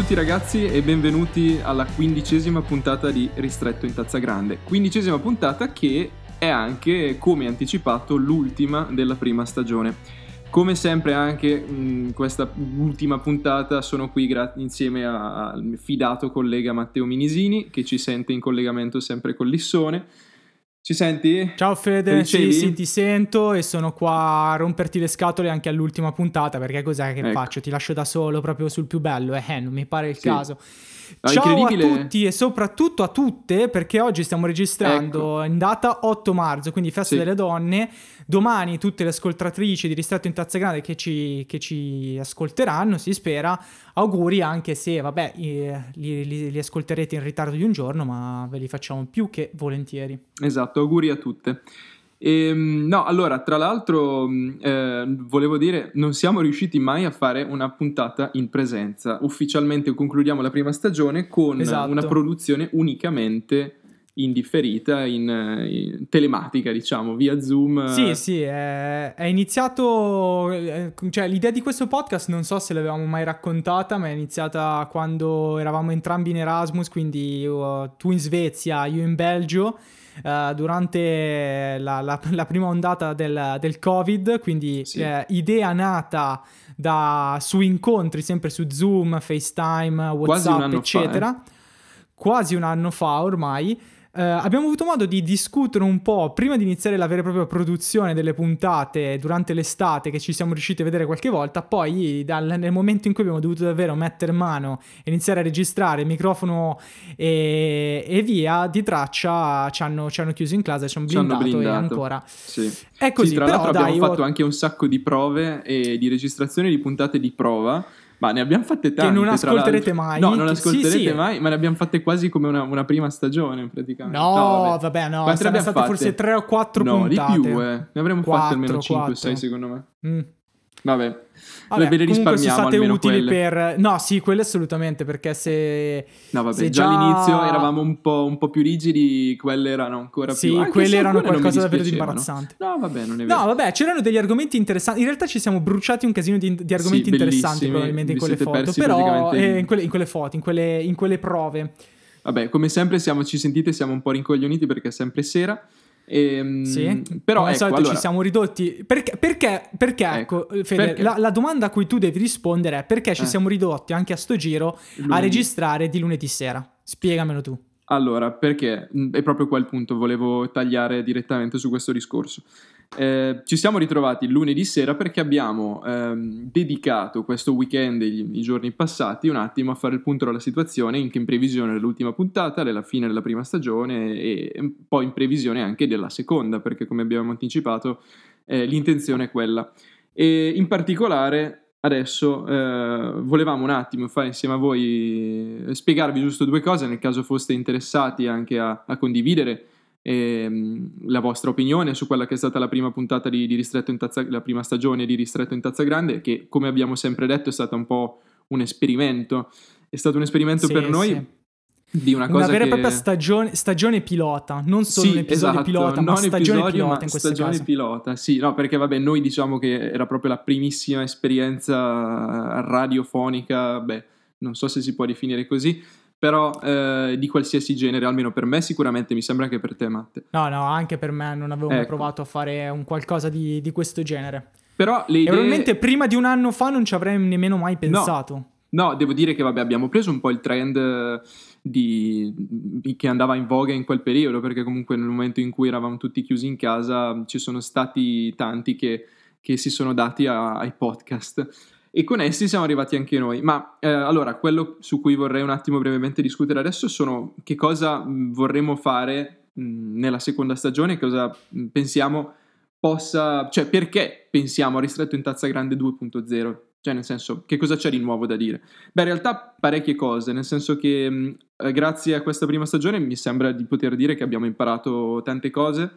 tutti ragazzi e benvenuti alla quindicesima puntata di Ristretto in Tazza Grande. Quindicesima puntata che è anche, come anticipato, l'ultima della prima stagione. Come sempre anche in questa ultima puntata sono qui gra- insieme al fidato collega Matteo Minisini che ci sente in collegamento sempre con Lissone. Ci senti? Ciao Fede, sì, sì, ti sento e sono qua a romperti le scatole anche all'ultima puntata perché cos'è che ecco. faccio? Ti lascio da solo proprio sul più bello? Eh, non mi pare il sì. caso. No, Ciao a tutti e soprattutto a tutte perché oggi stiamo registrando ecco. in data 8 marzo, quindi festa sì. delle donne. Domani tutte le ascoltatrici di Ristretto in Tazza Grande che ci, che ci ascolteranno, si spera. Auguri anche se, vabbè, li, li, li, ascolterete in ritardo di un giorno, ma ve li facciamo più che volentieri. Esatto, auguri a tutte. E, ehm, no, allora, tra l'altro, mm, eh, volevo dire, non siamo riusciti mai a fare una puntata in presenza. Ufficialmente concludiamo la prima stagione con esatto. una produzione unicamente indifferita, in, in, telematica, diciamo, via Zoom. Sì, sì, è, è, iniziato, eh, cioè l'idea di questo podcast non so se l'avevamo mai raccontata, ma è iniziata quando eravamo entrambi in Erasmus, quindi uh, tu in Svezia, io in Belgio uh, durante la, la, la, prima ondata del, del Covid, quindi sì. eh, idea nata da, su incontri sempre su Zoom, FaceTime, WhatsApp, eccetera. Fa, eh. Quasi un anno fa ormai. Uh, abbiamo avuto modo di discutere un po' prima di iniziare la vera e propria produzione delle puntate durante l'estate che ci siamo riusciti a vedere qualche volta, poi dal, nel momento in cui abbiamo dovuto davvero mettere mano e iniziare a registrare microfono e, e via, di traccia ci hanno, ci hanno, chiuso in classe, ci hanno blindato, ci hanno blindato. e ancora... Sì. È così, sì, tra l'altro dai, abbiamo fatto anche un sacco di prove e di registrazione di puntate di prova ma ne abbiamo fatte tante. Che non ascolterete mai. No, non ascolterete sì, sì. mai, ma ne abbiamo fatte quasi come una, una prima stagione praticamente. No, no vabbè, vabbè no. Quante saranno state fatte? forse tre o quattro no, puntate. No, di più, eh. Ne avremmo fatte almeno 5-6 secondo me. Mm. Vabbè. Vabbè, ve le risparmiamo state utili quelle. per... No, sì, quelle assolutamente, perché se... No, vabbè, se già, già all'inizio eravamo un po', un po', più rigidi, quelle erano ancora sì, più... Sì, quelle erano qualcosa davvero di imbarazzante. No, vabbè, non è vero. No, vabbè, c'erano degli argomenti interessanti. In realtà ci siamo bruciati un casino di, di argomenti sì, interessanti probabilmente in quelle foto, però eh, in, quelle, in quelle foto, in quelle, in quelle prove. Vabbè, come sempre siamo, ci sentite, siamo un po' rincoglioniti perché è sempre sera. Ehm, sì, però come ecco, solito allora... ci siamo ridotti. Perché, perché, perché ecco, ecco Fede, perché? La, la, domanda a cui tu devi rispondere è perché ci eh. siamo ridotti anche a sto giro lunedì. a registrare di lunedì sera? Spiegamelo tu. Allora, perché è proprio qua il punto, volevo tagliare direttamente su questo discorso. Eh, ci siamo ritrovati lunedì sera perché abbiamo ehm, dedicato questo weekend, i, i, giorni passati, un attimo a fare il punto della situazione, in, in previsione dell'ultima puntata, della fine della prima stagione e, e poi in previsione anche della seconda, perché come abbiamo anticipato eh, l'intenzione è quella. E in particolare adesso eh, volevamo un attimo fare insieme a voi, eh, spiegarvi giusto due cose nel caso foste interessati anche a, a condividere ehm, la vostra opinione su quella che è stata la prima puntata di, di Ristretto in Tazza, la prima stagione di Ristretto in Tazza Grande, che come abbiamo sempre detto è stata un po' un esperimento. È stato un esperimento sì, per noi. Sì. Di una, una vera e propria stagione, stagione, pilota, non solo sì, un episodio esatto, pilota, ma stagione pilota ma in questo stagione caso. pilota, sì, no, perché vabbè, noi diciamo che era proprio la primissima esperienza radiofonica, beh, non so se si può definire così, però eh, di qualsiasi genere, almeno per me sicuramente, mi sembra anche per te Matte. No, no, anche per me non avevo ecco. mai provato a fare un qualcosa di, di questo genere. Però le idee... Probabilmente prima di un anno fa non ci avrei nemmeno mai pensato. No, no devo dire che vabbè, abbiamo preso un po' il trend eh, di, di, che andava in voga in quel periodo, perché comunque nel momento in cui eravamo tutti chiusi in casa ci sono stati tanti che, che si sono dati a, ai podcast e con essi siamo arrivati anche noi. Ma eh, allora, quello su cui vorrei un attimo brevemente discutere adesso sono che cosa vorremmo fare mh, nella seconda stagione, cosa pensiamo possa, cioè perché pensiamo a Ristretto in Tazza Grande 2.0? Cioè, nel senso, che cosa c'è di nuovo da dire? Beh, in realtà parecchie cose, nel senso che mh, grazie a questa prima stagione mi sembra di poter dire che abbiamo imparato tante cose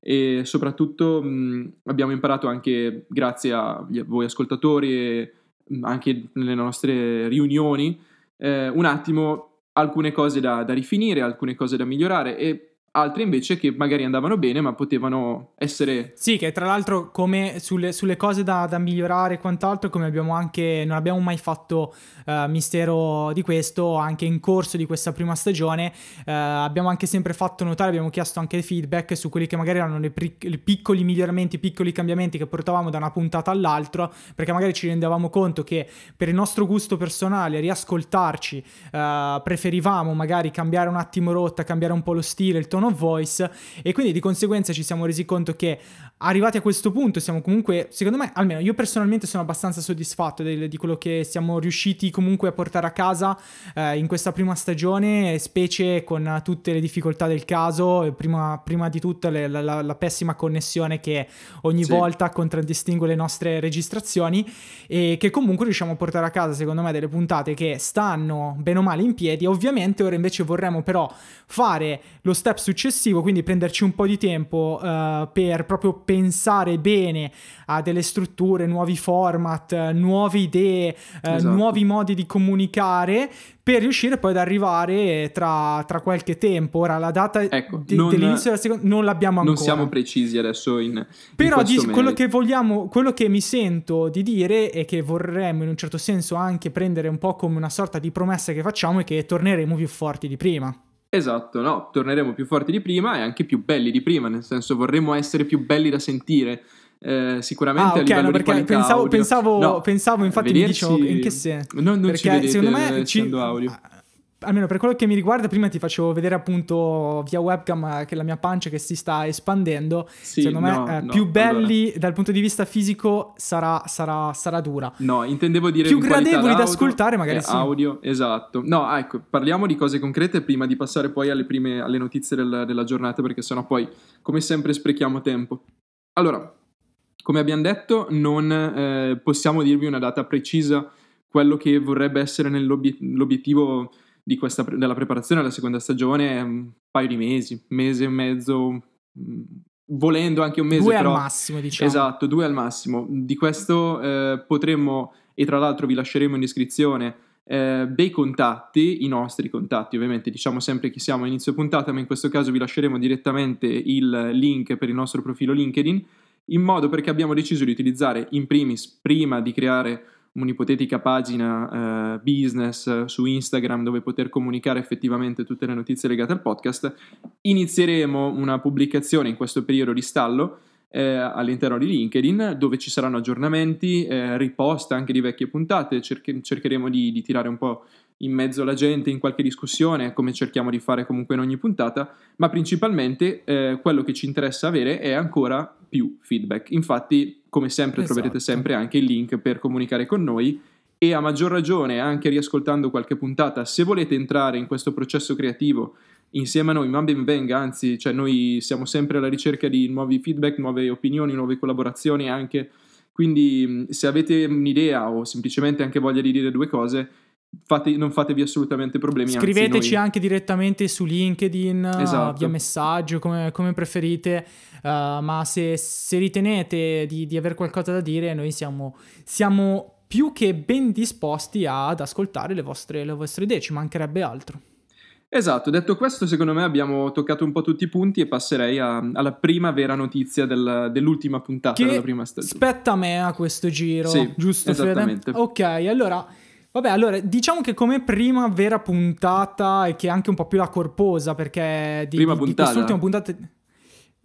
e soprattutto mh, abbiamo imparato anche grazie a voi ascoltatori e anche nelle nostre riunioni, eh, un attimo alcune cose da, da, rifinire, alcune cose da migliorare e altre invece che magari andavano bene ma potevano essere... Sì, che tra l'altro come sulle, sulle cose da, da, migliorare e quant'altro, come abbiamo anche, non abbiamo mai fatto uh, mistero di questo, anche in corso di questa prima stagione uh, abbiamo anche sempre fatto notare, abbiamo chiesto anche feedback su quelli che magari erano i piccoli miglioramenti, i piccoli cambiamenti che portavamo da una puntata all'altra, perché magari ci rendevamo conto che per il nostro gusto personale, riascoltarci, uh, preferivamo magari cambiare un attimo rotta, cambiare un po' lo stile, il tono voice e quindi di conseguenza ci siamo resi conto che arrivati a questo punto siamo comunque, secondo me, almeno io personalmente sono abbastanza soddisfatto di, di quello che siamo riusciti comunque a portare a casa eh, in questa prima stagione, specie con tutte le difficoltà del caso, prima, prima di tutto le, la, la, la, pessima connessione che ogni sì. volta contraddistingue le nostre registrazioni e che comunque riusciamo a portare a casa, secondo me, delle puntate che stanno bene o male in piedi. Ovviamente ora invece vorremmo però fare lo step successivo, quindi prenderci un po' di tempo uh, per proprio pensare bene a delle strutture, nuovi format, nuove idee, uh, esatto. nuovi modi di comunicare per riuscire poi ad arrivare tra, tra qualche tempo. Ora la data ecco, de- non, dell'inizio della seconda non l'abbiamo ancora. Non siamo precisi adesso in Però in quello che vogliamo, quello che mi sento di dire e che vorremmo in un certo senso anche prendere un po' come una sorta di promessa che facciamo è che torneremo più forti di prima. Esatto, no, torneremo più forti di prima e anche più belli di prima, nel senso vorremmo essere più belli da sentire. Eh, sicuramente ah, okay, a livello no, perché pensavo, pensavo, no, pensavo, infatti vederci... mi dicevo in che senso? Non, non perché ci secondo me ci... audio almeno per quello che mi riguarda, prima ti facevo vedere appunto via webcam eh, che la mia pancia che si sta espandendo. Sì, Secondo me, no, eh, no, più belli allora. dal punto di vista fisico sarà, sarà, sarà, dura. No, intendevo dire più gradevoli da ascoltare, magari sì. Audio, esatto. No, ecco, parliamo di cose concrete prima di passare poi alle prime alle notizie del, della giornata, perché sennò poi, come sempre, sprechiamo tempo. Allora, come abbiamo detto, non eh, possiamo dirvi una data precisa, quello che vorrebbe essere l'obiettivo questa, della preparazione alla seconda stagione un paio di mesi, mese e mezzo, mm, volendo anche un mese. Due però, al massimo, diciamo. Esatto, due al massimo. Di questo eh, potremmo, e tra l'altro vi lasceremo in descrizione, eh, dei contatti, i nostri contatti, ovviamente diciamo sempre chi siamo a inizio puntata, ma in questo caso vi lasceremo direttamente il link per il nostro profilo LinkedIn, in modo perché abbiamo deciso di utilizzare in primis, prima di creare un'ipotetica pagina eh, business su Instagram dove poter comunicare effettivamente tutte le notizie legate al podcast, inizieremo una pubblicazione in questo periodo di stallo eh, all'interno di LinkedIn dove ci saranno aggiornamenti, eh, riposta anche di vecchie puntate, cerche- cercheremo di, di tirare un po' in mezzo alla gente in qualche discussione, come cerchiamo di fare comunque in ogni puntata, ma principalmente eh, quello che ci interessa avere è ancora più feedback. Infatti, come sempre, esatto. troverete sempre anche il link per comunicare con noi e a maggior ragione, anche riascoltando qualche puntata, se volete entrare in questo processo creativo insieme a noi, ma ben venga, anzi, cioè noi siamo sempre alla ricerca di nuovi feedback, nuove opinioni, nuove collaborazioni anche. Quindi se avete un'idea o semplicemente anche voglia di dire due cose, Fate, non fatevi assolutamente problemi. Scriveteci noi... anche direttamente su LinkedIn, esatto. via messaggio, come, come preferite. Uh, ma se, se ritenete di, di aver qualcosa da dire, noi siamo, siamo più che ben disposti ad ascoltare le vostre, le vostre idee, ci mancherebbe altro. Esatto, detto questo, secondo me abbiamo toccato un po' tutti i punti e passerei a, alla prima vera notizia del, dell'ultima puntata che della prima stagione. Spetta a me a questo giro, sì, giusto esattamente. Fede? Ok, allora Vabbè, allora, diciamo che come prima vera puntata e che è anche un po' più la corposa perché di, prima di, puntata. di quest'ultima puntata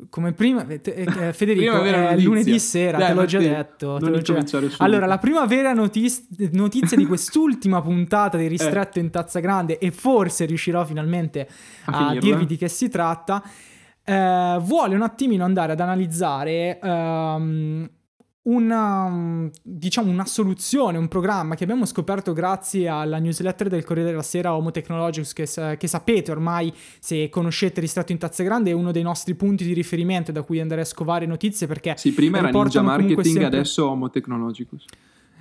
come prima eh, eh Federico prima è lunedì sera, Dai, te l'ho già detto. L'ho già... Allora, la prima vera notiz- notizia di quest'ultima puntata di Ristretto eh. in Tazza Grande e forse riuscirò finalmente a, a dirvi di che si tratta. Eh, vuole un attimino andare ad analizzare um, una, diciamo, una soluzione, un programma che abbiamo scoperto grazie alla newsletter del Corriere della Sera Homo Technologics che, che, sapete ormai, se conoscete Ristretto in Tazza Grande, è uno dei nostri punti di riferimento da cui andare a scovare notizie perché... Sì, prima era Ninja Marketing, sempre... adesso Homo Technologicus.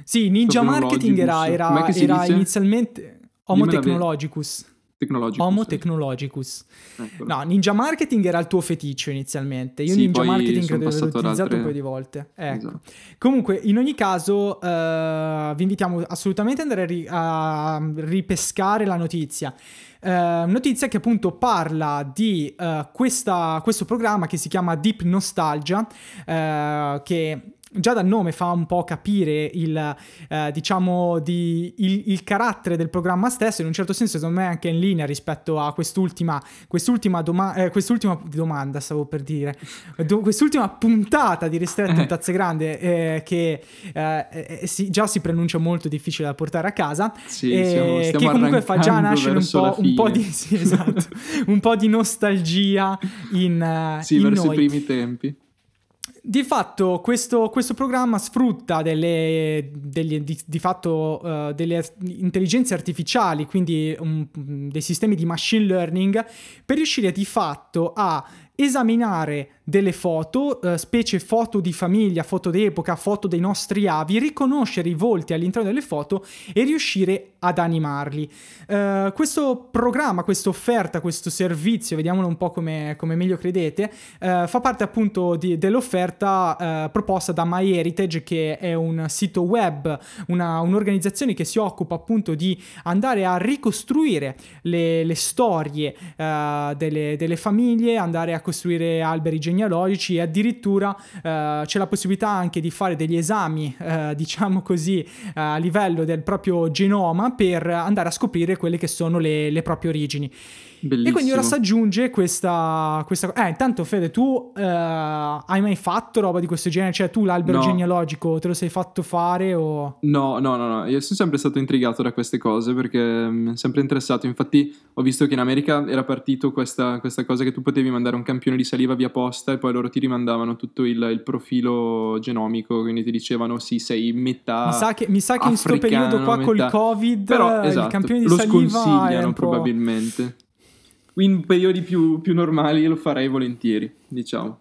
Sì, Ninja Marketing era, era, era inizialmente Homo Dimmela Technologicus. Technologicus. Homo Technologicus. Eccolo. No, Ninja Marketing era il tuo feticcio inizialmente. Io sì, Ninja Marketing credo di averlo utilizzato altre... un paio di volte. Ecco. Esatto. Comunque, in ogni caso, uh, vi invitiamo assolutamente ad andare a, ri- a ripescare la notizia. Uh, notizia che appunto parla di uh, questa, questo programma che si chiama Deep Nostalgia, che già dal nome fa un po' capire il, eh, diciamo, di, il, il, carattere del programma stesso, in un certo senso secondo me è anche in linea rispetto a quest'ultima, quest'ultima, doma- eh, quest'ultima domanda, stavo per dire, Do- quest'ultima puntata di Ristretto in Tazze Grande eh, che eh, eh, si, già si pronuncia molto difficile da portare a casa, sì, stiamo, stiamo che comunque fa già nascere un po', un po', di, sì, esatto, un po' di nostalgia in, sì, in verso noi. i primi tempi. Di fatto questo, questo, programma sfrutta delle, delle, di, di fatto, uh, delle intelligenze artificiali, quindi um, dei sistemi di machine learning, per riuscire di fatto a esaminare delle foto, uh, specie foto di famiglia, foto d'epoca, foto dei nostri avi, riconoscere i volti all'interno delle foto e riuscire ad animarli. Uh, questo programma, questa offerta, questo servizio, vediamolo un po' come, come meglio credete, uh, fa parte appunto di, dell'offerta proposta da MyHeritage, che è un sito web, una, un'organizzazione che si occupa appunto di andare a ricostruire le, le storie delle, delle famiglie, andare a costruire alberi genealogici e addirittura c'è la possibilità anche di fare degli esami, diciamo così, a livello del proprio genoma per andare a scoprire quelle che sono le, le proprie origini. Bellissimo. E quindi ora si aggiunge questa, questa... Eh, intanto Fede, tu eh, hai mai fatto roba di questo genere? Cioè tu l'albero No. genealogico te lo sei fatto fare o... No, no, no, no, io sono sempre stato intrigato da queste cose perché mi è sempre interessato. Infatti, ho visto che in America era partito questa, questa cosa che tu potevi mandare un campione di saliva via posta e poi loro ti rimandavano tutto il, il profilo genomico, quindi ti dicevano sì, sei metà. mi sa che, mi sa che in sto africano, periodo qua col metà- Covid Però il esatto, campione di lo saliva è sconsigliano probabilmente. In periodi più, più normali lo farei volentieri, diciamo.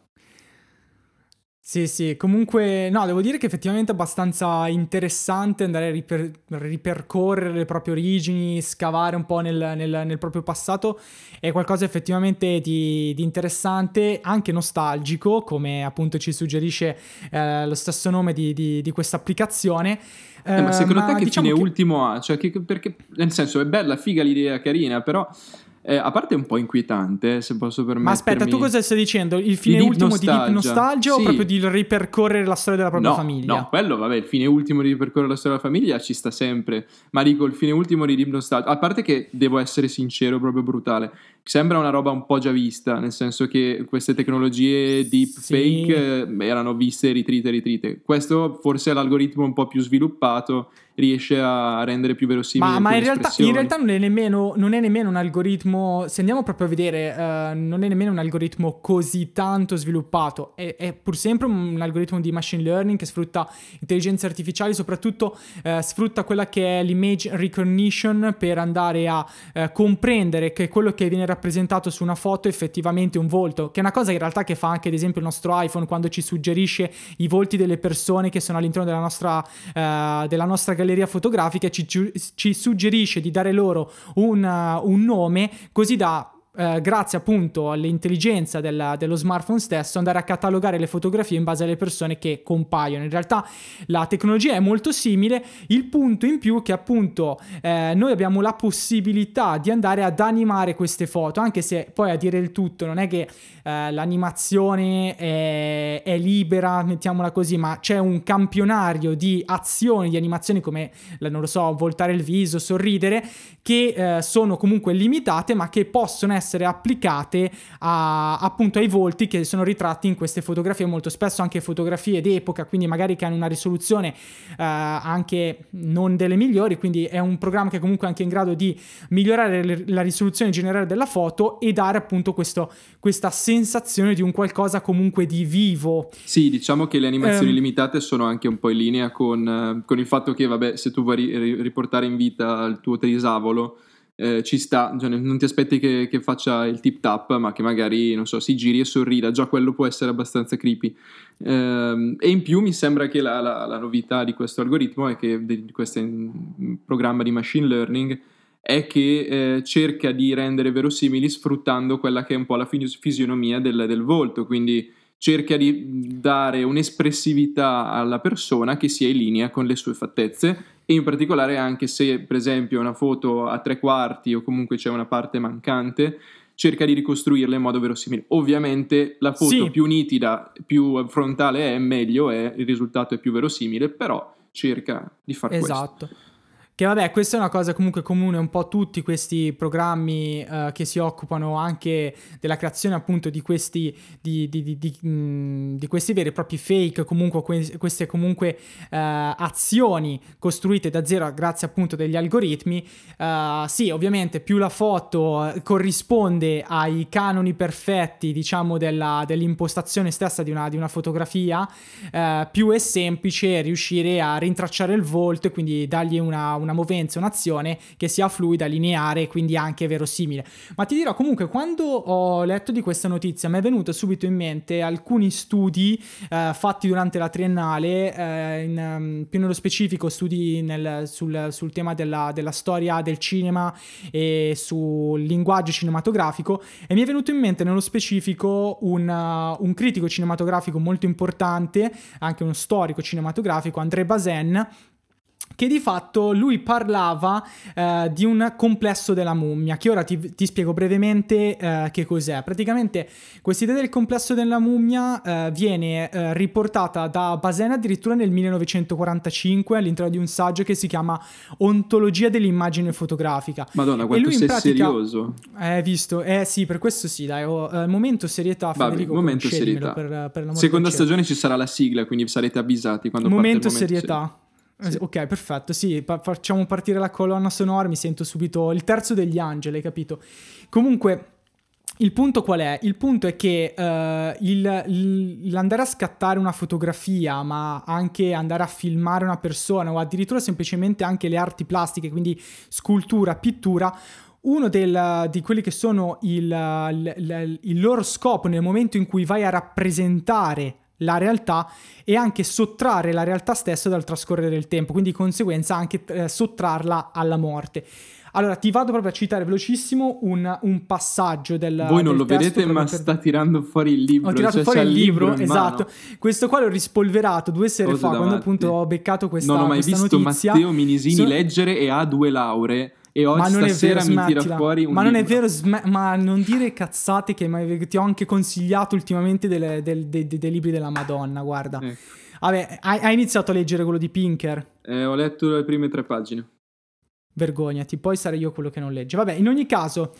Sì, sì, comunque no, devo dire che effettivamente è abbastanza interessante andare a riper- ripercorrere le proprie origini, scavare un po' nel, nel- nel proprio passato, è qualcosa effettivamente di, di interessante, anche nostalgico, come appunto ci suggerisce eh, lo stesso nome di, di, di questa applicazione. Eh, ma secondo te che diciamo fine che- ultimo ha? Cioè, che- perché, nel senso, è bella, figa l'idea, carina, però eh, a parte è un po' inquietante, se posso permettermi. Ma aspetta, tu cosa stai dicendo? Il fine Deep ultimo di Deep Nostalgia. Nostalgia o Sì. proprio di ripercorrere la storia della propria no, famiglia? No, quello, vabbè, il fine ultimo di ripercorrere la storia della famiglia ci sta sempre. Ma dico, il fine ultimo di Deep Nostalgia, a parte che devo essere sincero, proprio brutale, sembra una roba un po' già vista, nel senso che queste tecnologie deepfake eh, erano viste ritrite e ritrite. Questo forse è l'algoritmo un po' più sviluppato, riesce a rendere più verosimile Ma, ma in, realtà, in realtà non, è nemmeno, non è nemmeno un algoritmo, se andiamo proprio a vedere, eh, non è nemmeno un algoritmo così tanto sviluppato, è, è pur sempre un, algoritmo di machine learning che sfrutta intelligenze artificiali, soprattutto eh, sfrutta quella che è l'image recognition per andare a eh, comprendere che quello che viene rappresentato su una foto effettivamente un volto, che è una cosa in realtà che fa anche ad esempio il nostro iPhone quando ci suggerisce i volti delle persone che sono all'interno della nostra, eh, della nostra galleria fotografica, ci, ci suggerisce di dare loro un, uh, un nome così da eh, grazie appunto all'intelligenza della- dello smartphone stesso andare a catalogare le fotografie in base alle persone che compaiono. In realtà la tecnologia è molto simile il punto in più è che appunto eh, noi abbiamo la possibilità di andare ad animare queste foto anche se poi a dire il tutto non è che eh, l'animazione è, è libera mettiamola così ma c'è un campionario di azioni di animazioni come non lo so voltare il viso sorridere che eh, sono comunque limitate ma che possono essere applicate a- appunto ai volti che sono ritratti in queste fotografie molto spesso anche fotografie d'epoca quindi magari che hanno una risoluzione eh, anche non delle migliori quindi è un programma che comunque è anche in grado di migliorare la risoluzione generale della foto e dare appunto questo, questa sensazione di un qualcosa comunque di vivo Sì, diciamo che le animazioni Ehm. limitate sono anche un po' in linea con, eh, con il fatto che, vabbè, se tu vuoi ri- ri- riportare in vita il tuo trisavolo, eh, ci sta, cioè, non ti aspetti che, che faccia il tip tap, ma che magari, non so, si giri e sorrida, già quello può essere abbastanza creepy. Ehm, e in più mi sembra che la, la- la novità di questo algoritmo è che di questo mm, programma di machine learning è che eh, cerca di rendere verosimili sfruttando quella che è un po' la fisionomia del, del volto, quindi cerca di dare un'espressività alla persona che sia in linea con le sue fattezze e in particolare anche se per esempio una foto a tre quarti o comunque c'è una parte mancante cerca di ricostruirla in modo verosimile. Ovviamente la foto sì. più nitida, più frontale è, meglio è, il risultato è più verosimile, però cerca di fare esatto. questo. Che vabbè, questa è una cosa comunque comune un po' a tutti questi programmi uh, che si occupano anche della creazione appunto di questi, di, di, di, mh, mm, di questi veri e propri fake, comunque que- queste comunque uh, azioni costruite da zero grazie appunto degli algoritmi. Uh, sì, ovviamente più la foto corrisponde ai canoni perfetti, diciamo, della, dell'impostazione stessa di una, una fotografia, più è semplice riuscire a rintracciare il volto e quindi dargli una, una una movenza, un'azione che sia fluida, lineare e quindi anche verosimile. Ma ti dirò comunque, quando ho letto di questa notizia mi è venuto subito in mente alcuni studi eh, fatti durante la triennale, eh, in, um, più nello specifico studi nel, sul, sul, tema della, della storia del cinema e sul linguaggio cinematografico e mi è venuto in mente nello specifico un, uh, un critico cinematografico molto importante, anche uno storico cinematografico, André Bazin, che di fatto lui parlava eh, di un complesso della mummia, che ora ti, ti spiego brevemente eh, che cos'è. Praticamente questa idea del complesso della mummia eh, viene eh, riportata da Basen addirittura nel 1945 all'interno di un saggio che si chiama Ontologia dell'immagine fotografica. Madonna, quanto sei pratica, serioso. Hai visto? Eh sì, per questo sì, dai, oh, momento serietà, Vabbè, Federico. momento serietà. Per, per Seconda stagione ci sarà la sigla, quindi sarete avvisati quando momento parte il momento serietà. Sì. Sì. Ok, perfetto. Sì, pa- facciamo partire la colonna sonora. Mi sento subito il terzo degli angeli, capito? Comunque. Il punto qual è? Il punto è che uh, il, il, l'andare a scattare una fotografia, ma anche andare a filmare una persona o addirittura semplicemente anche le arti plastiche, quindi scultura, pittura, uno del, di quelli che sono il, il, il, loro scopo nel momento in cui vai a rappresentare la realtà e anche sottrarre la realtà stessa dal trascorrere del tempo, quindi di conseguenza anche eh, sottrarla alla morte. Allora, ti vado proprio a citare velocissimo un, un passaggio del. Voi non del lo vedete, ma per... sta tirando fuori il libro. Ho tirato cioè fuori il libro, esatto. Questo qua l'ho rispolverato due sere Cose fa, quando appunto ho beccato questa notizia. Non ho mai visto notizia. Matteo Minisini so... leggere e ha due lauree e oggi ma non stasera vero, mi tira fuori un Ma non libro. è vero, sm- ma non dire cazzate che mai, ti ho anche consigliato ultimamente delle, del, de, de, dei libri della Madonna, guarda. Ecco. Vabbè, hai, hai, iniziato a leggere quello di Pinker? Eh, ho letto le prime tre pagine. Vergognati, poi sarei io quello che non legge. Vabbè, in ogni caso,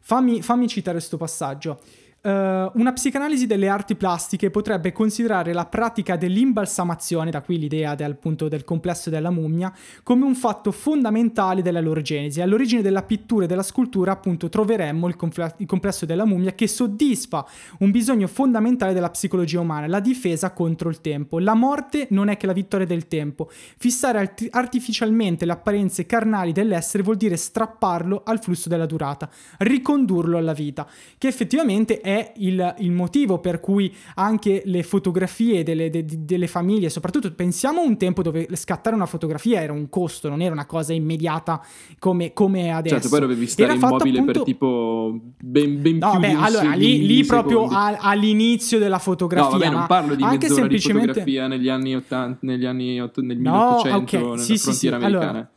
fammi, fammi citare questo passaggio. Uh, una psicanalisi delle arti plastiche potrebbe considerare la pratica dell'imbalsamazione, da qui l'idea del, appunto, del complesso della mummia, come un fatto fondamentale della loro genesi. All'origine della pittura e della scultura, appunto, troveremmo il, confl- il complesso della mummia che soddisfa un bisogno fondamentale della psicologia umana, la difesa contro il tempo. La morte non è che la vittoria del tempo. Fissare art- artificialmente le apparenze carnali dell'essere vuol dire strapparlo al flusso della durata, ricondurlo alla vita, che effettivamente è è il, il, motivo per cui anche le fotografie delle, de, delle, famiglie, soprattutto pensiamo a un tempo dove scattare una fotografia era un costo, non era una cosa immediata come, come adesso. Certo, poi dovevi stare era immobile appunto... per tipo ben, ben no, più beh, allora lì, lì proprio a, all'inizio della fotografia. No, vabbè, non parlo di anche semplicemente... di fotografia negli anni 80, negli anni 8, nel 1800, no, okay. nella sì, frontiera sì, sì. americana. Allora,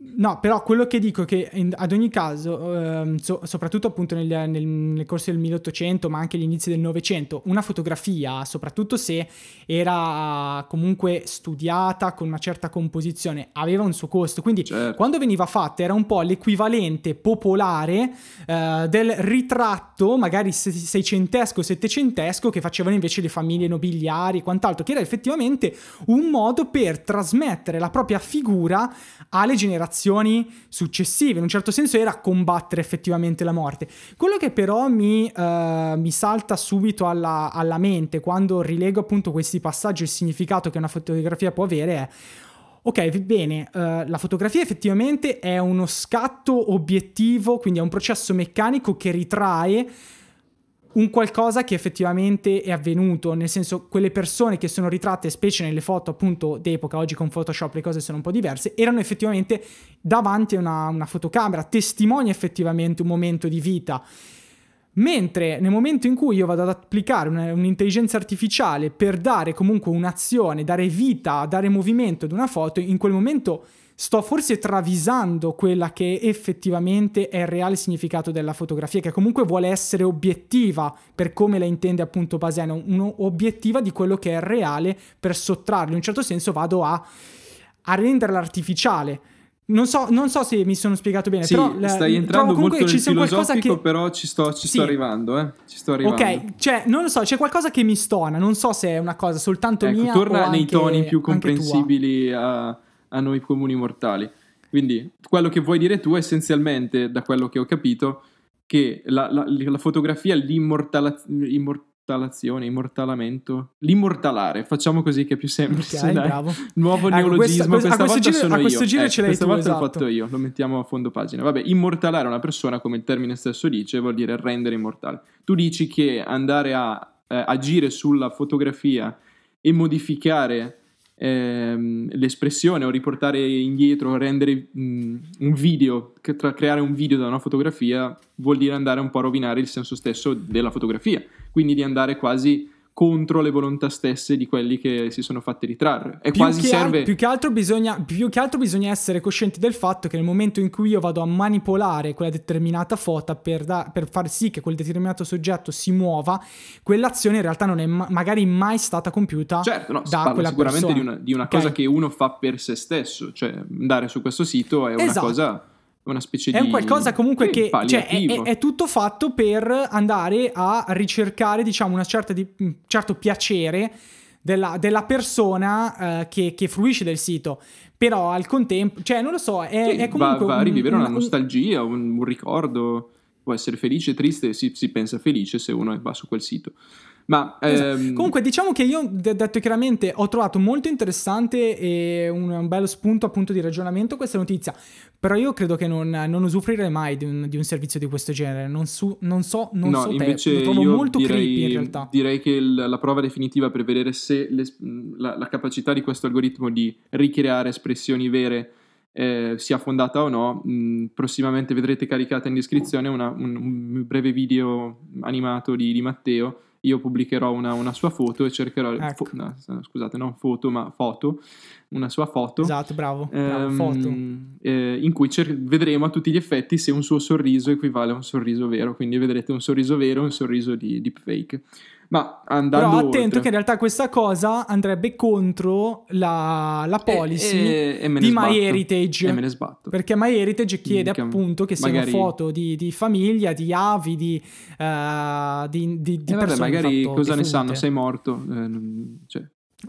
No, però quello che dico è che in, ad ogni caso, ehm, so, soprattutto appunto nel, nel, nel, corso del 1800, ma anche agli inizi del Novecento, una fotografia, soprattutto se era comunque studiata con una certa composizione, aveva un suo costo. Quindi certo. quando veniva fatta era un po' l'equivalente popolare eh, del ritratto, magari seicentesco, settecentesco, che facevano invece le famiglie nobiliari e quant'altro, che era effettivamente un modo per trasmettere la propria figura alle generazioni generazioni successive. In un certo senso era combattere effettivamente la morte. Quello che però mi, uh, mi salta subito alla, alla, mente quando rilego appunto questi passaggi il significato che una fotografia può avere è Ok, bene, uh, la fotografia effettivamente è uno scatto obiettivo, quindi è un processo meccanico che ritrae un qualcosa che effettivamente è avvenuto, nel senso quelle persone che sono ritratte, specie nelle foto appunto d'epoca, oggi con Photoshop le cose sono un po' diverse, erano effettivamente davanti a una, una fotocamera, testimonia effettivamente un momento di vita. Mentre nel momento in cui io vado ad applicare un'intelligenza artificiale per dare comunque un'azione, dare vita, dare movimento ad una foto, in quel momento sto forse travisando quella che effettivamente è il reale significato della fotografia, che comunque vuole essere obiettiva per come la intende appunto Baseno, un'obiettiva di quello che è reale per sottrarlo. In un certo senso vado a, a renderla artificiale. Non so, non so, se mi sono spiegato bene, sì, però stai entrando molto nel ci filosofico, che... però ci sto, ci sto arrivando, eh. Ci sto arrivando. Ok, cioè, non lo so, c'è qualcosa che mi stona, non so se è una cosa soltanto ecco, mia torna nei anche, toni più comprensibili a a noi comuni mortali. Quindi quello che vuoi dire tu essenzialmente, da quello che ho capito, che la, la, la fotografia, l'immortalazione, immortalamento, l'immortalare, facciamo così che è più semplice. Okay, bravo. Nuovo neologismo, questa, questa, volta giro, sono a questo. Giro eh, ce l'hai questa tu, volta esatto. l'ho fatto io, lo mettiamo a fondo pagina. Vabbè, immortalare una persona, come il termine stesso dice, vuol dire rendere immortale. Tu dici che andare a eh, agire sulla fotografia e modificare ehm, l'espressione o riportare indietro, rendere mh, un video, tra, creare un video da una fotografia vuol dire andare un po' a rovinare il senso stesso della fotografia, quindi di andare quasi contro le volontà stesse di quelli che si sono fatti ritrarre. E più quasi che serve... Al, più, che altro bisogna, più che altro bisogna essere coscienti del fatto che nel momento in cui io vado a manipolare quella determinata foto per, da, per far sì che quel determinato soggetto si muova, quell'azione in realtà non è ma- magari mai stata compiuta certo, no, da quella sicuramente persona. di una, di una okay. cosa che uno fa per se stesso, cioè andare su questo sito è una esatto. cosa una specie è di... un qualcosa comunque che cioè, è, è, è, tutto fatto per andare a ricercare, diciamo, una certa di, un certo piacere della, della persona uh, che, che, fruisce del sito. Però al contempo, cioè, non lo so, è, sì, è comunque... Va, va a rivivere un, una nostalgia, un, un ricordo. Può essere felice, triste, si, si pensa felice se uno va su quel sito. Ma esatto. ehm... comunque diciamo che io, detto chiaramente, ho trovato molto interessante e un, un bello spunto appunto di ragionamento questa notizia. Però io credo che non, non usufruirei mai di un, di un, servizio di questo genere. Non, su, non so, non no, so invece te, lo trovo molto direi, creepy in realtà. Direi che il, la prova definitiva per vedere se le, la, la, capacità di questo algoritmo di ricreare espressioni vere eh, sia fondata o no, mh, prossimamente vedrete caricata in descrizione una, un, un, breve video animato di, di Matteo io pubblicherò una, una, sua foto e cercherò, ecco. fo- no, scusate, non foto, ma foto, una sua foto. Esatto, bravo, bravo ehm, foto. Eh, in cui cer- vedremo a tutti gli effetti se un suo sorriso equivale a un sorriso vero, quindi vedrete un sorriso vero e un sorriso di deepfake. Ma andando Però attento oltre... che in realtà questa cosa andrebbe contro la, la policy e, e, e di sbatto. MyHeritage. E me ne sbatto. Perché MyHeritage chiede Mica, appunto che magari... siano foto di, di, famiglia, di avi, di, uh, di, di, di eh, vabbè, magari cosa ne defunte. sanno? Sei morto? Eh, cioè.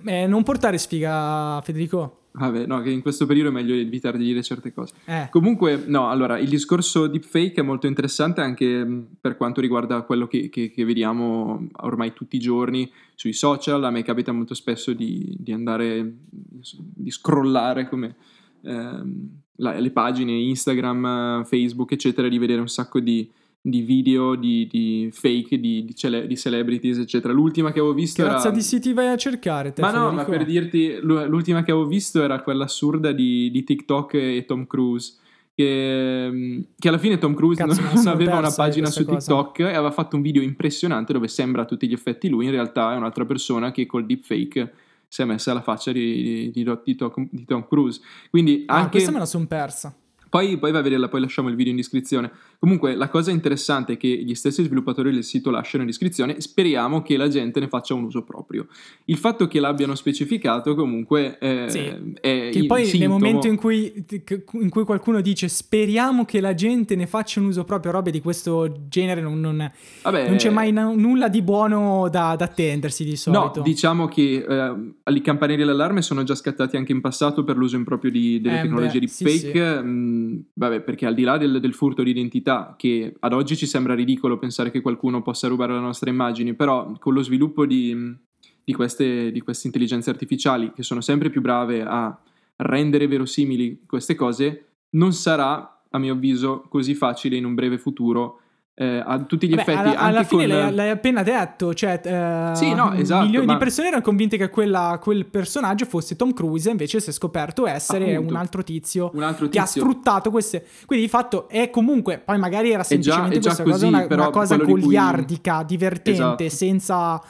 eh, non portare sfiga, Federico. Vabbè, no, che in questo periodo è meglio evitare di dire certe cose. Eh. Comunque, no, allora, il discorso deepfake è molto interessante anche per quanto riguarda quello che, che, che, vediamo ormai tutti i giorni sui social. A me capita molto spesso di, di andare, di scrollare come ehm, la, le pagine Instagram, Facebook, eccetera, di vedere un sacco di, di video di, di fake di, di, cele- di, celebrities, eccetera. L'ultima che avevo visto che era. di siti vai a cercare? Te, ma Federico? no, ma per dirti, l'ultima che avevo visto era quella assurda di, TikTok e Tom Cruise. Che, che alla fine Tom Cruise Cazzo, non, non aveva una pagina su cosa. TikTok e aveva fatto un video impressionante dove sembra a tutti gli effetti lui, in realtà è un'altra persona che col deepfake si è messa la faccia di, di, di, di Tom Cruise. Quindi ah, anche... questa me la sono persa. Poi, poi, va a vederla, poi lasciamo il video in descrizione. Comunque, la cosa interessante è che gli stessi sviluppatori del sito lasciano in descrizione. Speriamo che la gente ne faccia un uso proprio. Il fatto che l'abbiano specificato, comunque, eh, sì. è che poi sintomo... nel momento in cui, in cui, qualcuno dice speriamo che la gente ne faccia un uso proprio, robe di questo genere, non, non, Vabbè, non c'è mai n- nulla di buono da, da, attendersi di solito. No, diciamo che eh, i campanelli d'allarme sono già scattati anche in passato per l'uso improprio di, delle eh, tecnologie beh, di fake. Sì, sì. Mh, vabbè, perché al di là del, del, furto di identità, che ad oggi ci sembra ridicolo pensare che qualcuno possa rubare le nostre immagini, però con lo sviluppo di, di, queste, di queste intelligenze artificiali, che sono sempre più brave a rendere verosimili queste cose, non sarà, a mio avviso, così facile in un breve futuro eh, a tutti gli Vabbè, effetti. Alla, alla fine con... l'hai, l'hai, appena detto, cioè eh, sì, no, esatto, milioni ma... di persone erano convinte che quella, quel personaggio fosse Tom Cruise, invece si è scoperto essere un altro, tizio, un altro tizio che ha sfruttato queste. Quindi di fatto è comunque, poi magari era semplicemente è già, è già questa così, cosa, una, una cosa goliardica, cui... divertente, esatto. senza...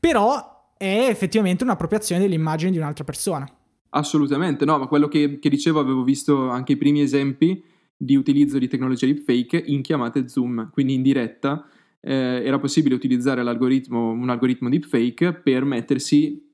Però è effettivamente un'appropriazione dell'immagine di un'altra persona. Assolutamente, no, ma quello che, che dicevo avevo visto anche i primi esempi di utilizzo di tecnologia deepfake in chiamate Zoom, quindi in diretta eh, era possibile utilizzare l'algoritmo, un algoritmo deepfake per mettersi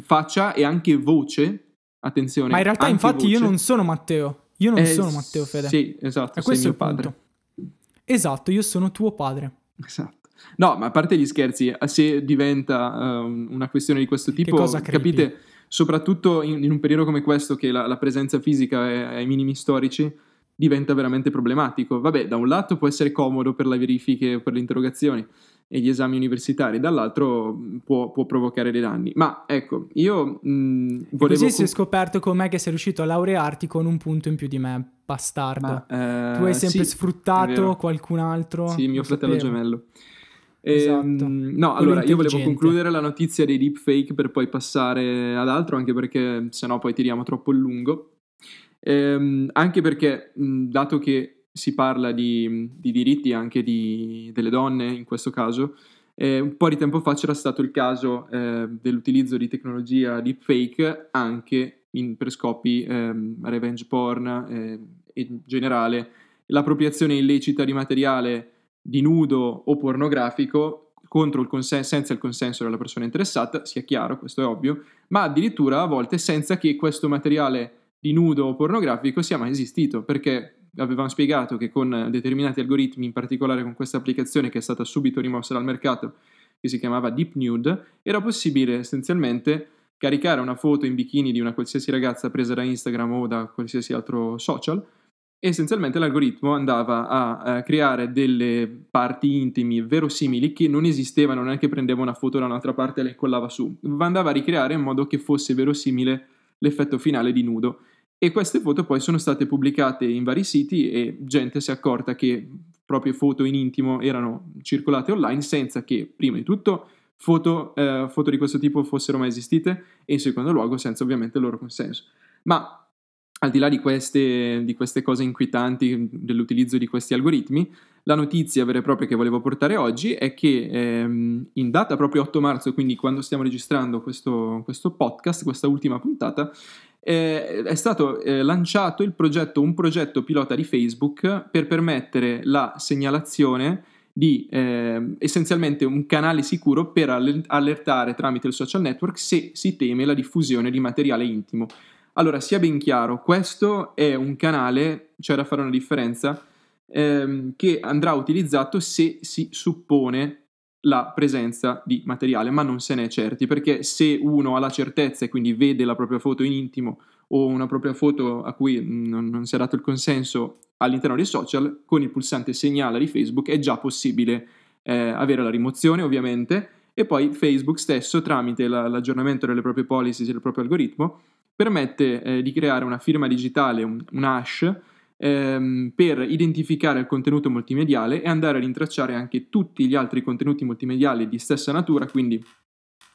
faccia e anche voce, attenzione. Ma in realtà infatti voce. io non sono Matteo, io non eh, sono Matteo Fede. Sì, esatto, è questo mio padre. Punto. Esatto, io sono tuo padre. Esatto. No, ma a parte gli scherzi, se diventa uh, una questione di questo tipo, capite, soprattutto in, in, un periodo come questo che la, la presenza fisica è ai minimi storici, diventa veramente problematico. Vabbè, da un lato può essere comodo per le verifiche, per le interrogazioni e gli esami universitari, dall'altro può, può provocare dei danni. Ma ecco, io mh, volevo... Così si è scoperto com'è che sei riuscito a laurearti con un punto in più di me, bastardo. Ma, eh, tu hai sempre sì, sfruttato qualcun altro. Sì, mio fratello sapevo. gemello. Esatto. Ehm, no, allora io volevo concludere la notizia dei deepfake per poi passare ad altro, anche perché sennò poi tiriamo troppo lungo. Ehm, anche perché, mh, dato che si parla di, di diritti anche di, delle donne in questo caso, eh, un po' di tempo fa c'era stato il caso eh, dell'utilizzo di tecnologia deepfake anche in, per scopi eh, revenge porn e in generale. L'appropriazione illecita di materiale di nudo o pornografico il consen- senza il consenso della persona interessata, sia chiaro, questo è ovvio, ma addirittura a volte senza che questo materiale di nudo o pornografico sia mai esistito, perché avevamo spiegato che con determinati algoritmi, in particolare con questa applicazione che è stata subito rimossa dal mercato, che si chiamava Deep Nude, era possibile essenzialmente caricare una foto in bikini di una qualsiasi ragazza presa da Instagram o da qualsiasi altro social e essenzialmente l'algoritmo andava a, a creare delle parti intimi verosimili che non esistevano, non è che prendeva una foto da un'altra parte e le incollava su, andava a ricreare in modo che fosse verosimile l'effetto finale di nudo. E queste foto poi sono state pubblicate in vari siti e gente si è accorta che proprio foto in intimo erano circolate online senza che, prima di tutto, foto, eh, foto di questo tipo fossero mai esistite e in secondo luogo senza ovviamente il loro consenso. Ma al di là di queste, di queste cose inquietanti dell'utilizzo di questi algoritmi, la notizia vera e propria che volevo portare oggi è che ehm, in data proprio 8 marzo, quindi quando stiamo registrando questo, questo podcast, questa ultima puntata, eh, è stato eh, lanciato progetto, un progetto pilota di Facebook per permettere la segnalazione di eh, essenzialmente un canale sicuro per allertare tramite il social network se si teme la diffusione di materiale intimo. Allora, sia ben chiaro, questo è un canale, c'è da fare una differenza, ehm, che andrà utilizzato se si suppone la presenza di materiale, ma non se ne è certi, perché se uno ha la certezza e quindi vede la propria foto in intimo o una propria foto a cui non, non si è dato il consenso all'interno dei social, con il pulsante segnala di Facebook è già possibile eh, avere la rimozione, ovviamente, e poi Facebook stesso, tramite la, l'aggiornamento delle proprie policy e del proprio algoritmo, permette eh, di creare una firma digitale, un, un hash, ehm, per identificare il contenuto multimediale e andare a rintracciare anche tutti gli altri contenuti multimediali di stessa natura, quindi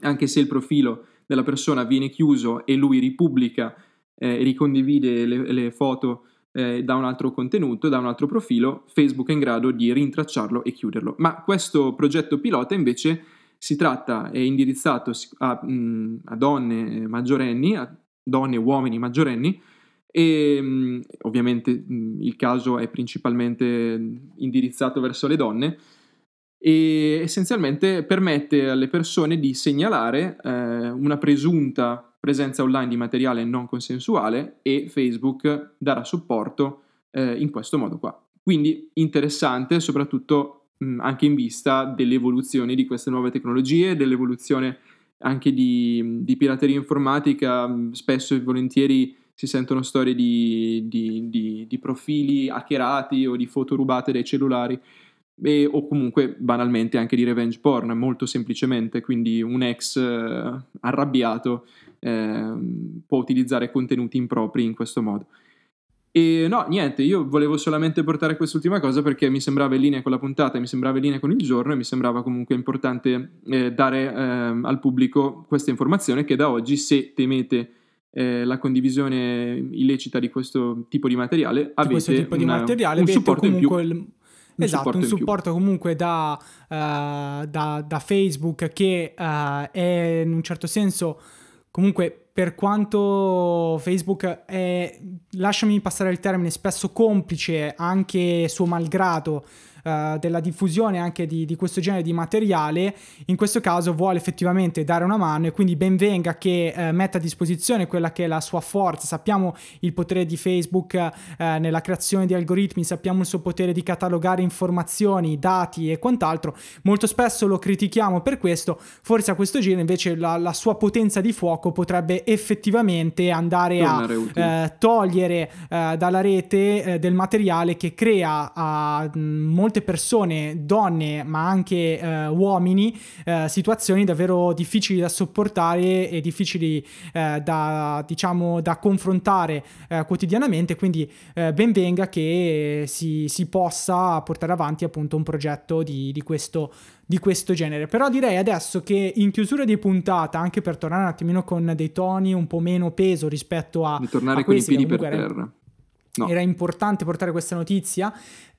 anche se il profilo della persona viene chiuso e lui ripubblica e eh, ricondivide le, le foto eh, da un altro contenuto, da un altro profilo, Facebook è in grado di rintracciarlo e chiuderlo. Ma questo progetto pilota invece si tratta, è indirizzato a, mh, a donne maggiorenni, a donne e uomini maggiorenni, e mh, ovviamente il caso è principalmente indirizzato verso le donne e essenzialmente permette alle persone di segnalare eh, una presunta presenza online di materiale non consensuale e Facebook darà supporto eh, in questo modo qua. Quindi interessante soprattutto mh, anche in vista delle evoluzioni di queste nuove tecnologie, dell'evoluzione anche di, di pirateria informatica, spesso e volentieri si sentono storie di, di, di, di, profili hackerati o di foto rubate dai cellulari e, o comunque banalmente anche di revenge porn, molto semplicemente, quindi un ex eh, arrabbiato eh, può utilizzare contenuti impropri in questo modo. E no, niente, io volevo solamente portare quest'ultima cosa perché mi sembrava in linea con la puntata, mi sembrava in linea con il giorno e mi sembrava comunque importante eh, dare eh, al pubblico questa informazione che da oggi, se temete eh, la condivisione illecita di questo tipo di materiale, avete questo tipo di una- materiale un supporto in più. il- Un esatto, supporto un supporto comunque da, eh, da- da Facebook che eh, è in un certo senso comunque per quanto Facebook è, lasciami passare il termine, spesso complice anche suo malgrado eh, della diffusione anche di, di questo genere di materiale, in questo caso vuole effettivamente dare una mano e quindi ben venga che eh, metta a disposizione quella che è la sua forza. Sappiamo il potere di Facebook eh, nella creazione di algoritmi, sappiamo il suo potere di catalogare informazioni, dati e quant'altro. Molto spesso lo critichiamo per questo, forse a questo giro invece la, la sua potenza di fuoco potrebbe effettivamente andare a togliere dalla rete del materiale che crea a mh, molte persone, donne ma anche eh, uomini, eh, situazioni davvero difficili da sopportare e difficili eh, da diciamo da confrontare eh, quotidianamente. Quindi eh, ben venga che si, si possa portare avanti appunto un progetto di, di questo di questo genere. Però direi adesso che in chiusura di puntata, anche per tornare un attimino con dei toni un po' meno peso rispetto a, Di tornare a con i questi, piedi che per terra. No. era importante portare questa notizia.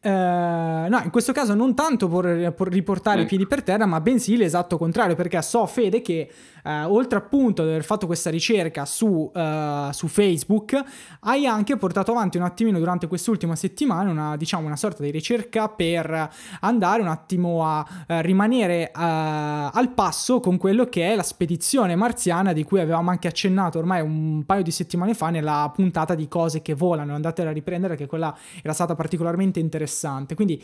Eh, no, in questo caso non tanto por- por- riportare i Ecco. piedi per terra, ma bensì l'esatto contrario, perché so, Fede, che eh, oltre appunto ad aver fatto questa ricerca su, eh, su Facebook, hai anche portato avanti un attimino durante quest'ultima settimana una, diciamo, una sorta di ricerca per andare un attimo a eh, rimanere eh, al passo con quello che è la spedizione marziana di cui avevamo anche accennato ormai un paio di settimane fa nella puntata di cose che volano. Andatela a riprendere che quella era stata particolarmente interessante. Quindi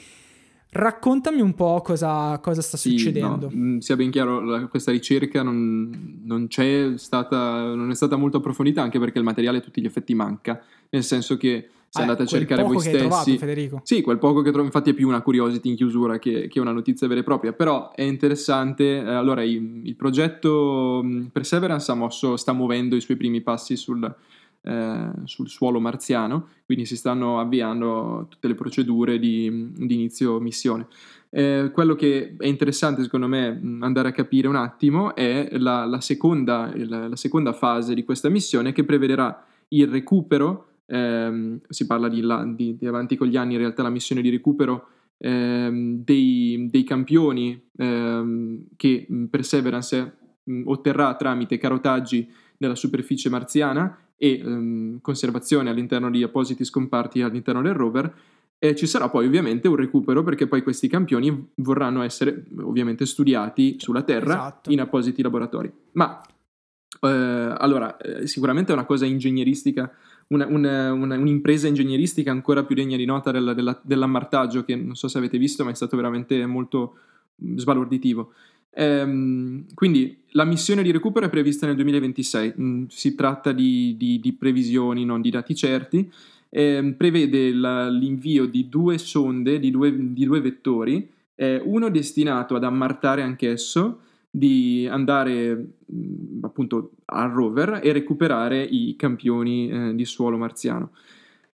raccontami un po' cosa, cosa sta Sì, succedendo. no, mm, sia ben chiaro, la- questa ricerca non, non c'è stata, non è stata molto approfondita anche perché il materiale a tutti gli effetti manca, nel senso che se Eh, andate a cercare voi hai trovato, stessi... Federico. Sì, quel poco che trovo, infatti è più una curiosity in chiusura che, che una notizia vera e propria, però è interessante, eh, allora il, il progetto mm, Perseverance ha mosso, sta muovendo i suoi primi passi sul, eh, sul suolo marziano, quindi si stanno avviando tutte le procedure di, di inizio missione. Eh, quello che è interessante secondo me andare a capire un attimo è la, la seconda, la, la seconda fase di questa missione che prevederà il recupero, ehm, si parla di, di- di avanti con gli anni, in realtà la missione di recupero ehm, dei, dei campioni ehm, che Perseverance otterrà tramite carotaggi nella superficie marziana e ehm, conservazione all'interno di appositi scomparti all'interno del rover. E ci sarà poi ovviamente un recupero perché poi questi campioni vorranno essere ovviamente studiati sulla Terra Esatto. in appositi laboratori. Ma eh, allora, eh, sicuramente è una cosa ingegneristica, una- una- una- un'impresa ingegneristica ancora più degna di nota della- della- dell'ammartaggio che non so se avete visto, ma è stato veramente molto mh, sbalorditivo. Ehm, quindi la missione di recupero è prevista nel 2026, Mm, si tratta di, di- di previsioni, non di dati certi. Ehm, prevede la- l'invio di due sonde, di due, di due vettori, eh, uno destinato ad ammartare anch'esso, di andare mh, appunto al rover e recuperare i campioni eh, di suolo marziano.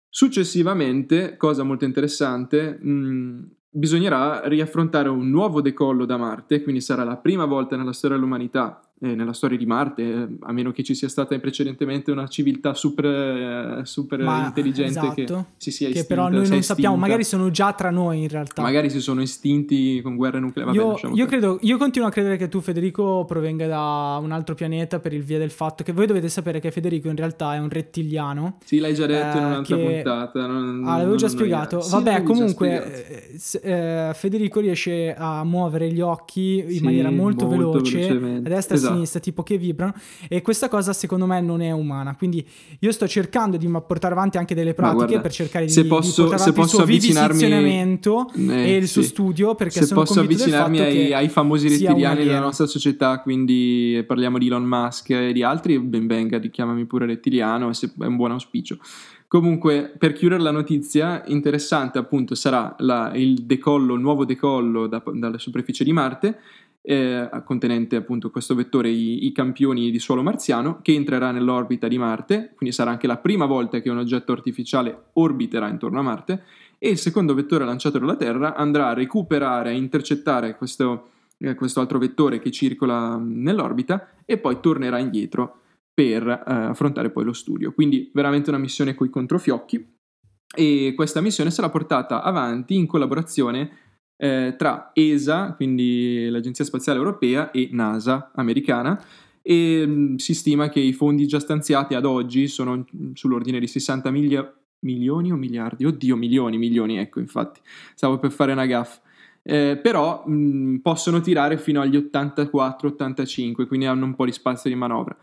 Successivamente, cosa molto interessante, mh, bisognerà riaffrontare un nuovo decollo da Marte, quindi sarà la prima volta nella storia dell'umanità, eh, nella storia di Marte, eh, a meno che ci sia stata precedentemente una civiltà super, eh, super Ma- intelligente che esatto. si sia Che estinta, però noi non sappiamo, magari sono già tra noi in realtà. Magari si sono estinti con guerre nucleari. Vabbè, io, lasciamo io credo, io continuo a credere che tu, Federico, provenga da un altro pianeta per il via del fatto che voi dovete sapere che Federico in realtà è un rettiliano. Sì, l'hai già detto in eh, un'altra che- puntata. non- Ah, l'avevo già spiegato. Sì, Vabbè, comunque, eh, eh, Federico riesce a muovere gli occhi in Sì, maniera molto, molto veloce, a destra e a Esatto. Sinistra, tipo che vibrano. E questa cosa, secondo me, non è umana. Quindi, io sto cercando di portare avanti anche delle pratiche guarda, per cercare di, se di posso- portare avanti il posso suo avvicinarmi- vivisezionamento Eh, e il suo sì. studio. Perché Se sono posso avvicinarmi ai, ai famosi rettiliani della nostra società, quindi parliamo di Elon Musk e di altri, ben venga, chiamami pure rettiliano, se- è un buon auspicio. Comunque, per chiudere la notizia, interessante appunto sarà la- il decollo, il nuovo decollo da- dalla superficie di Marte eh, contenente appunto questo vettore i, i, campioni di suolo marziano, che entrerà nell'orbita di Marte, quindi sarà anche la prima volta che un oggetto artificiale orbiterà intorno a Marte, e il secondo vettore lanciato dalla Terra andrà a recuperare, a intercettare questo, eh, questo altro vettore che circola nell'orbita e poi tornerà indietro per eh, affrontare poi lo studio. Quindi veramente una missione coi controfiocchi e questa missione sarà portata avanti in collaborazione eh, tra ESA, quindi l'Agenzia Spaziale Europea, e NASA americana e mh, mm, si stima che i fondi già stanziati ad oggi sono sull'ordine di 60 miglia, milioni o miliardi? Oddio, milioni, milioni, ecco, infatti, stavo per fare una gaffa. Eh, però mh, mm, possono tirare fino agli 84-85, quindi hanno un po' di spazio di manovra.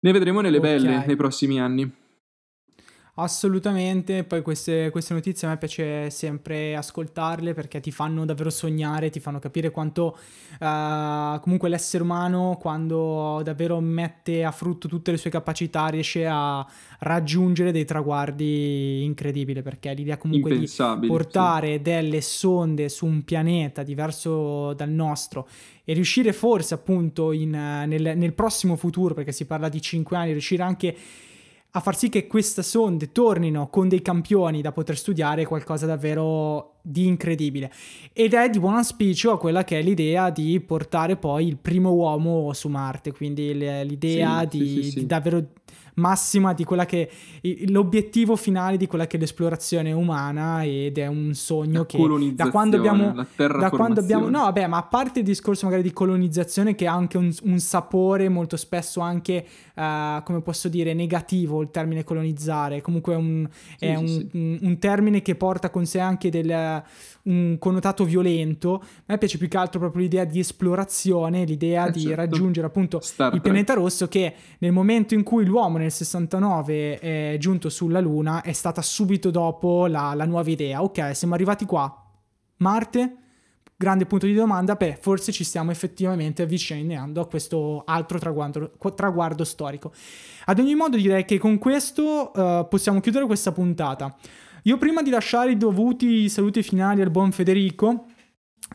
Ne vedremo nelle okay. belle nei prossimi anni. Assolutamente, poi queste, queste, notizie a me piace sempre ascoltarle perché ti fanno davvero sognare, ti fanno capire quanto uh, comunque l'essere umano quando davvero mette a frutto tutte le sue capacità riesce a raggiungere dei traguardi incredibili perché l'idea comunque di portare sì. delle sonde su un pianeta diverso dal nostro e riuscire forse appunto in, nel, nel prossimo futuro, perché si parla di 5 anni, riuscire anche a far sì che queste sonde tornino con dei campioni da poter studiare qualcosa davvero di incredibile. Ed è di buon auspicio a quella che è l'idea di portare poi il primo uomo su Marte, quindi l'idea sì, di, sì, sì, di davvero massima di quella che l'obiettivo finale di quella che è l'esplorazione umana ed è un sogno la che da quando abbiamo da quando abbiamo no vabbè ma a parte il discorso magari di colonizzazione che ha anche un, un sapore molto spesso anche uh, come posso dire negativo il termine colonizzare comunque un, sì, è sì, un, sì. Un, termine che porta con sé anche del, un connotato violento a me piace più che altro proprio l'idea di esplorazione l'idea eh, di certo. raggiungere appunto Star il pianeta rosso che nel momento in cui l'uomo nel 69 è giunto sulla Luna è stata subito dopo la, la nuova idea. Ok, siamo arrivati qua. Marte? Grande punto di domanda, beh, forse ci stiamo effettivamente avvicinando a questo altro traguardo, traguardo storico. Ad ogni modo direi che con questo uh, possiamo chiudere questa puntata. Io prima di lasciare i dovuti saluti finali al buon Federico,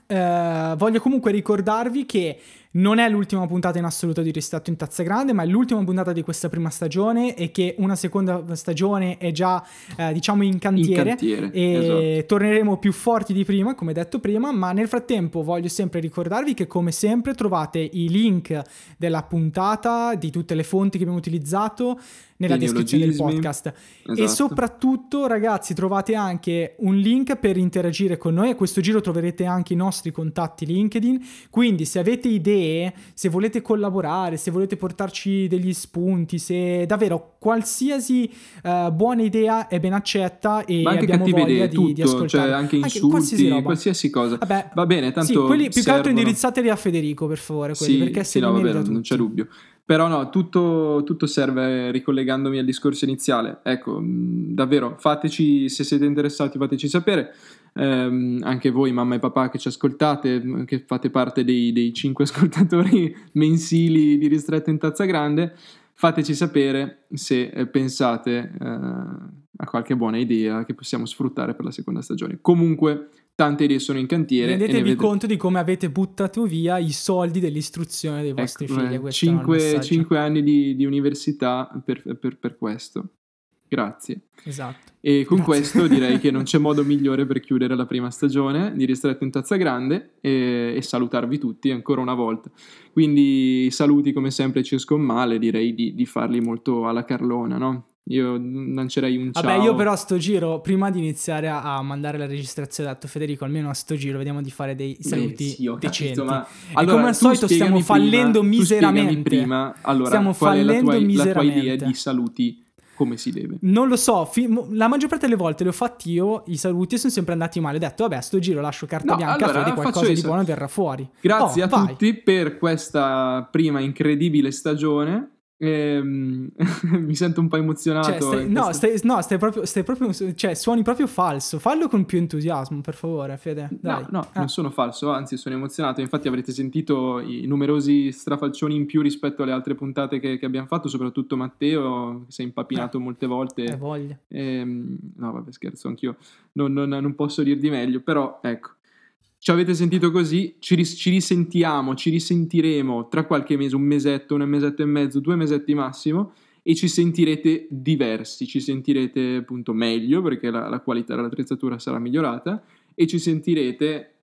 Uh, voglio comunque ricordarvi che non è l'ultima puntata in assoluto di Ristretto in Tazza Grande, ma è l'ultima puntata di questa prima stagione e che una seconda stagione è già, eh, diciamo, in cantiere. In cantiere e esatto. torneremo più forti di prima, come detto prima, ma nel frattempo voglio sempre ricordarvi che, come sempre, trovate i link della puntata, di tutte le fonti che abbiamo utilizzato, nella descrizione del podcast. Esatto. E soprattutto, ragazzi, trovate anche un link per interagire con noi. A questo giro troverete anche i nostri contatti LinkedIn. Quindi, se avete idee, se volete collaborare, se volete portarci degli spunti, se davvero qualsiasi uh, buona idea è ben accetta e Ma anche abbiamo voglia idee, di, tutto, di ascoltare. Cioè anche insulti, anche qualsiasi, qualsiasi, cosa. Vabbè, Va bene, tanto sì, quelli più che altro indirizzateli a Federico, per favore, quelli, sì, perché sì, no, vabbè, non c'è dubbio. Però no, tutto, tutto, serve ricollegandomi al discorso iniziale. Ecco, davvero, fateci, se siete interessati, fateci sapere. Eh, anche voi, mamma e papà che ci ascoltate, che fate parte dei, dei cinque ascoltatori mensili di Ristretto in Tazza Grande, fateci sapere se eh, pensate eh, a qualche buona idea che possiamo sfruttare per la seconda stagione. Comunque, tante idee sono in cantiere. Rendetevi vede... conto di come avete buttato via i soldi dell'istruzione dei vostri ecco, figli. Eh, cinque, cinque, anni di, di università per, per, per, questo. Grazie. Esatto. E con Grazie. questo direi che non c'è modo migliore per chiudere la prima stagione di Ristretto in Tazza Grande e, e salutarvi tutti ancora una volta. Quindi saluti come sempre ci male, direi di, di farli molto alla Carlona, no? Io lancerei un ciao. Vabbè, io però a sto giro, prima di iniziare a, mandare la registrazione, ho detto Federico, almeno a sto giro vediamo di fare dei saluti Beh, sì, decenti. Capito, ma... Allora, come al solito stiamo fallendo prima, miseramente. prima, allora, stiamo fallendo tua, miseramente. La tua idea di saluti come si deve? Non lo so, fi- la maggior parte delle volte li ho fatti io, i saluti sono sempre andati male. Ho detto, vabbè, a sto giro lascio carta no, bianca, allora, Fede, qualcosa di buono verrà fuori. Grazie oh, a vai. tutti per questa prima incredibile stagione. Ehm, mi sento un po' emozionato. Cioè, stai, no, stai, no stai, proprio, stai proprio, cioè, suoni proprio falso. Fallo con più entusiasmo, per favore, Fede. Dai. No, no, eh. non sono falso, anzi, sono emozionato. Infatti, avrete sentito i numerosi strafalcioni in più rispetto alle altre puntate che, che abbiamo fatto, soprattutto Matteo, che si è impapinato eh. molte volte. Hai voglia. Ehm, no, vabbè, scherzo, anch'io non, non, non posso dir di meglio, però ecco. Ci avete sentito così, ci, ris- ci, risentiamo, ci risentiremo tra qualche mese, un mesetto, un mesetto e mezzo, due mesetti massimo, e ci sentirete diversi, ci sentirete appunto meglio perché la, la qualità dell'attrezzatura sarà migliorata e ci sentirete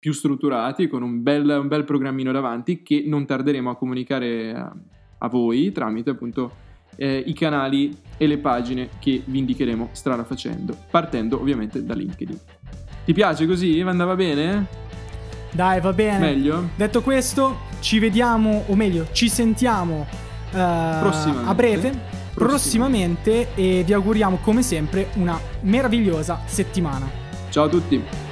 più strutturati con un bel, un bel programmino davanti che non tarderemo a comunicare a, a voi tramite appunto eh, i canali e le pagine che vi indicheremo strada facendo, partendo ovviamente da LinkedIn. Ti piace così? Andava bene? Dai, va bene. Meglio? Detto questo, ci vediamo, o meglio, ci sentiamo uh, a breve, prossimamente. prossimamente, e vi auguriamo come sempre una meravigliosa settimana. Ciao a tutti.